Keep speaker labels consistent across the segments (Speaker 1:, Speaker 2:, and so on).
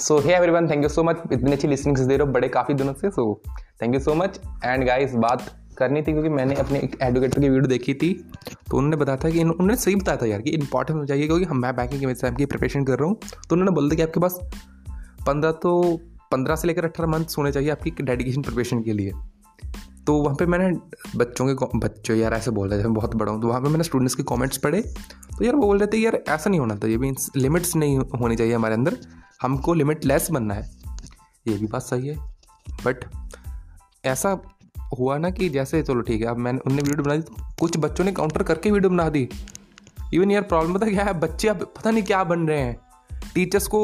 Speaker 1: So hey everyone thank you so much इतनी अच्छी listening they रहे हो, बड़े काफ़ी दिनों से। So thank you so much and guys बात करनी थी क्योंकि मैंने अपने एक एडवोकेटर की वीडियो देखी थी। तो उन्होंने बताया था कि उन्होंने सही बताया था यार कि इंपॉर्टेंट हो जाइए क्योंकि हम मैं बैंकिंग एग्ज़ाम की प्रिपरेशन कर रहा हूँ। तो उन्होंने बोल दिया कि आपके पास पंद्रह तो पंद्रह से लेकर अठारह मंथ्स होने चाहिए आपकी डेडिकेशन प्रिपरेशन के लिए। तो वहाँ पे मैंने बच्चों के बच्चों यार ऐसे बोल रहे थे मैं बहुत बड़ा हूँ तो वहाँ पे मैंने स्टूडेंट्स के कमेंट्स पढ़े। तो यार वो बोल रहे थे, यार, ऐसा नहीं होना चाहिए भी लिमिट्स नहीं होनी चाहिए हमारे अंदर। हमको लिमिट लेस बनना है। ये भी बात सही है। बट ऐसा हुआ ना कि जैसे, चलो ठीक है, अब मैंने उनने वीडियो बना दी तो कुछ बच्चों ने काउंटर करके वीडियो बना दी। इवन यार प्रॉब्लम पता क्या है, बच्चे अब पता नहीं क्या बन रहे हैं। टीचर्स को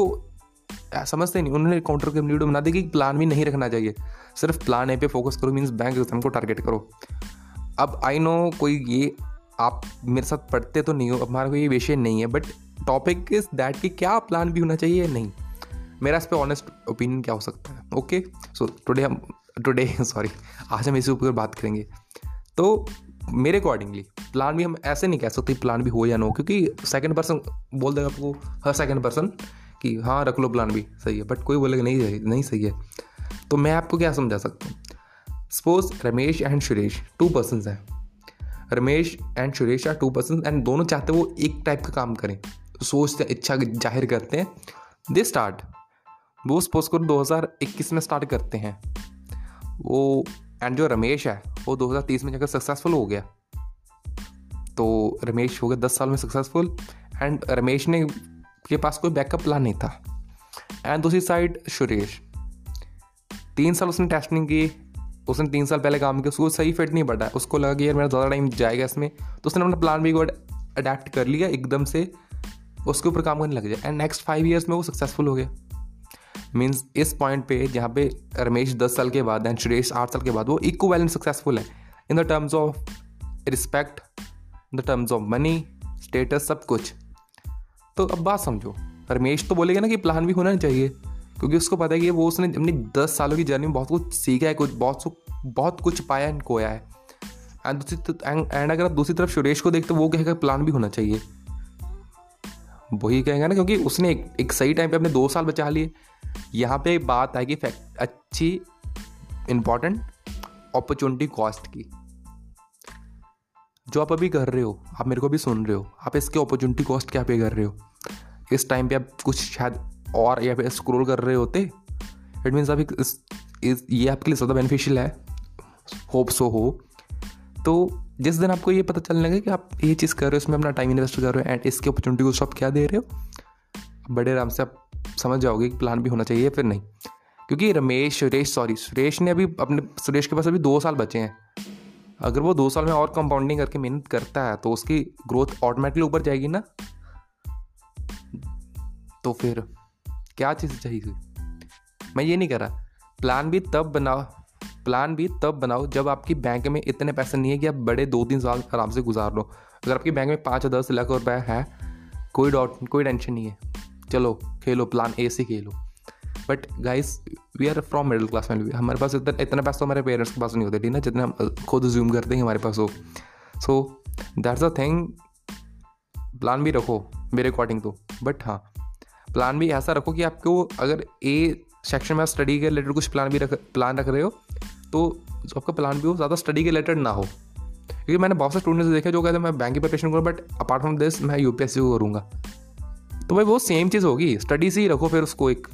Speaker 1: समझते नहीं, उन्होंने काउंटर के वीडियो बना दी कि प्लान भी नहीं रखना चाहिए। सिर्फ़ प्लान ए पे फोकस करो मीन्स बैंक एग्ज़ाम को टारगेट करो। अब आई नो कोई ये आप मेरे साथ पढ़ते तो नहीं हो, हमारा कोई ये विषय नहीं है बट टॉपिक इज़ दैट कि क्या प्लान भी होना चाहिए नहीं? मेरा इस पर ऑनेस्ट ओपिनियन क्या हो सकता है? ओके सो टुडे हम टुडे सॉरी आज हम इसी ऊपर बात करेंगे। तो मेरे अकॉर्डिंगली प्लान भी हम ऐसे नहीं कह सकते प्लान भी हो या ना हो क्योंकि सेकंड पर्सन बोल देगा आपको, हर सेकंड पर्सन कि हाँ रख लो प्लान भी सही है बट कोई बोलेगा नहीं नहीं सही है। तो मैं आपको क्या समझा सकता हूँ? Suppose Ramesh and Suresh two person हैं। Ramesh and Suresh are two person and दोनों चाहते वो एक टाइप का काम करें। सोचते इच्छा ज़ाहिर करते हैं। दे स्टार्ट वो सपोज़ करो 2021 में स्टार्ट करते हैं। वो एंड जो रमेश है, वो 2030 में जाकर सक्सेसफुल हो गया। तो रमेश हो गया दस साल में सक्सेसफुल एंड रमेश ने के पास कोई बैकअप प्लान नहीं था। एंड दूसरी साइड सुरेश तीन साल उसने टेस्टिंग की, उसने तीन साल पहले काम किया, उसको सही फिट नहीं बढ़ा उसको लगा कि यार मेरा ज़्यादा टाइम जाएगा इसमें। तो उसने अपना प्लान भी को अडेप्ट कर लिया एकदम से, उसके ऊपर काम करने लग जाए एंड नेक्स्ट फाइव ईयर्स में वो सक्सेसफुल हो गया। मीन्स इस पॉइंट पे, जहाँ पे रमेश दस साल के बाद एंड सुरेश आठ साल के बाद, वो इक्वल सक्सेसफुल है। In the terms of respect in the terms of money status सब कुछ। तो अब बात समझो। रमेश तो बोलेगा ना कि प्लान भी होना चाहिए। क्योंकि उसको पता है कि वो उसने अपनी दस सालों की जर्नी में बहुत कुछ सीखा है कुछ बहुत बहुत कुछ पाया एंड खोया है। एंड दूसरी एंड अगर आप दूसरी तरफ़ सुरेश को देखते वो कहेगा प्लान भी होना चाहिए। वही कहेगा ना क्योंकि उसने एक, एक सही टाइम पे अपने दो साल बचा लिए। यहाँ पे बात आएगी फैक्ट अच्छी इंपॉर्टेंट अपॉर्चुनिटी कॉस्ट की। जो आप अभी कर रहे हो आप मेरे को भी सुन रहे हो आप इसके अपॉर्चुनिटी कॉस्ट क्या पे कर रहे हो? इस टाइम पे आप कुछ शायद और या फिर स्क्रोल कर रहे होते इट मीन्स अभी ये आपके लिए ज़्यादा बेनिफिशियल है। होप सो हो। तो जिस दिन आपको ये पता चलने लगे कि आप ये चीज़ कर रहे हो, इसमें अपना टाइम इन्वेस्ट कर रहे हो एंड इसकी अपॉर्चुनिटी को आप क्या दे रहे हो बड़े आराम से आप समझ जाओगे कि प्लान भी होना चाहिए फिर नहीं। क्योंकि रमेश, सुरेश सॉरी सुरेश ने अभी अपने, सुरेश के पास अभी दो साल बचे हैं। अगर वो दो साल में और कंपाउंडिंग करके मेहनत करता है तो उसकी ग्रोथ ऑटोमेटिकली ऊपर जाएगी ना? तो फिर क्या चीज़ चाहिए मैं ये नहीं कह रहा। प्लान भी तब बनाओ प्लान भी तब बनाओ जब आपकी बैंक में इतने पैसे नहीं है कि आप बड़े दो तीन साल आराम से गुजार लो। अगर आपकी बैंक में पाँच, दस लाख रुपए है, कोई डॉट कोई टेंशन नहीं है। चलो, खेलो प्लान ए से खेलो। But guys we are from middle class family हमारे पास इतना इतना पैसा तो हमारे पेरेंट्स के पास नहीं होते, ठीक ना? जितना हम खुद ज्यूम करते हैं हमारे पास। हो so that's a thing plan भी रखो, मेरे अकॉर्डिंग तो बट हाँ प्लान भी ऐसा रखो कि आपको अगर ए सेक्शन में आप स्टडी के रिलेटेड कुछ प्लान भी रख प्लान रख रहे हो तो आपका प्लान भी हो, ज़्यादा स्टडी के रिलेटेड ना हो। क्योंकि मैंने बहुत से स्टूडेंट्स देखे जो कहते हैं, मैं बैंक की प्रिपरेशन करूँ बट अपार्ट फ्रॉम दिस मैं यू को करूँगा। तो भाई वो सेम चीज़ होगी स्टडी से ही रखो फिर उसको एक।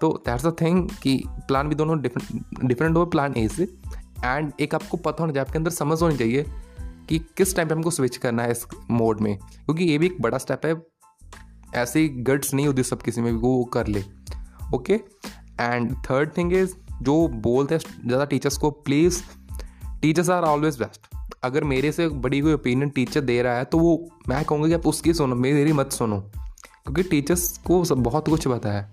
Speaker 1: तो दैट्स अ थिंग कि प्लान भी दोनों डिफरेंट हो प्लान ए से। एंड एक आपको पता होना चाहिए, आपके अंदर समझ होनी चाहिए कि किस टाइम पे हमको स्विच करना है इस मोड में। क्योंकि ये भी एक बड़ा स्टेप है ऐसी गट्स नहीं होती सब किसी में भी, वो कर ले। Okay and third thing is जो बोलते हैं, ज़्यादा टीचर्स को please teachers are always best अगर मेरे से बड़ी कोई ओपिनियन टीचर दे रहा है तो वो, मैं कहूँगा कि आप उसकी सुनो, मेरी मत सुनो। क्योंकि टीचर्स को सब बहुत कुछ पता है।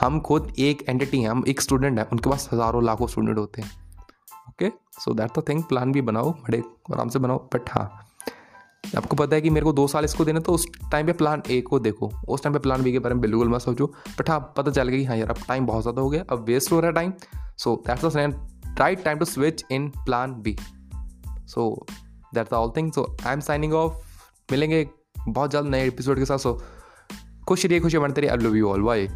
Speaker 1: हम खुद एक एंटिटी हैं, हम एक स्टूडेंट हैं, उनके पास हज़ारों, लाखों स्टूडेंट होते हैं। Okay so that the thing plan भी बनाओ, बड़े आराम से बनाओ बट हाँ। आपको पता है कि मेरे को दो साल इसको देना तो उस टाइम पे प्लान ए को देखो। उस टाइम पे प्लान बी के बारे में बिल्कुल मत सोचो। बट हाँ पता चल गया कि हाँ यार, अब टाइम बहुत ज़्यादा हो गया, अब वेस्ट हो रहा है time so that's right time to switch in plan B so that's all thing so I am signing off मिलेंगे बहुत जल्द नए एपिसोड के साथ। सो खुश रहिए खुशी बनते रहिए। I love you all bye